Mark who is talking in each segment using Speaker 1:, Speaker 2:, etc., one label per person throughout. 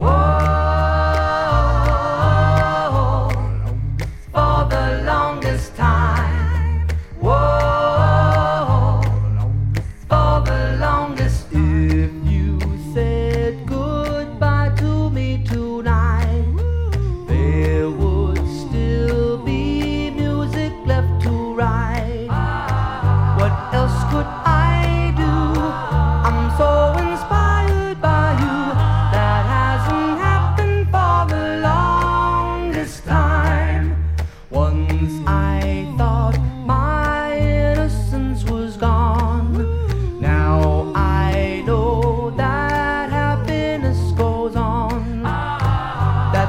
Speaker 1: Oh!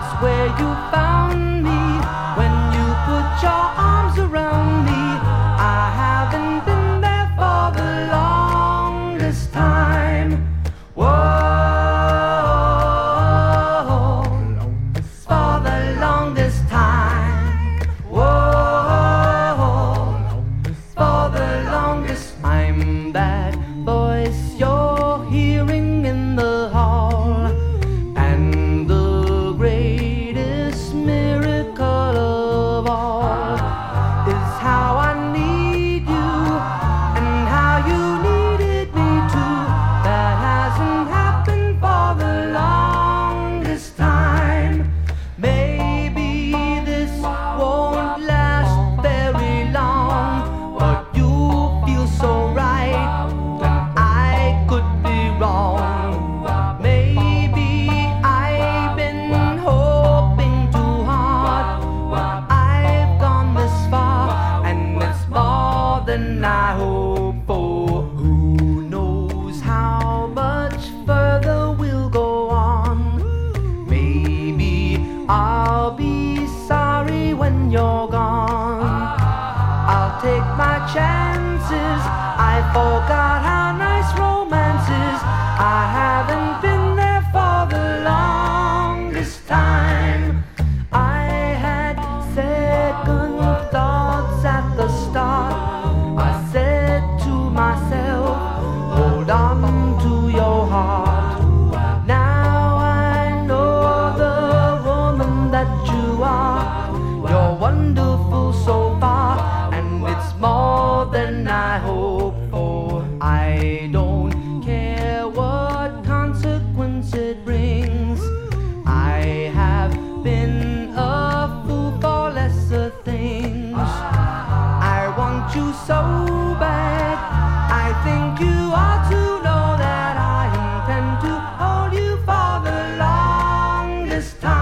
Speaker 1: That's where you found me. When you put your arms around hope for. Who knows how much further we'll go on? Maybe I'll be sorry when you're gone. I'll take my chances. I forgot how nice romance is. I haven't been. this time.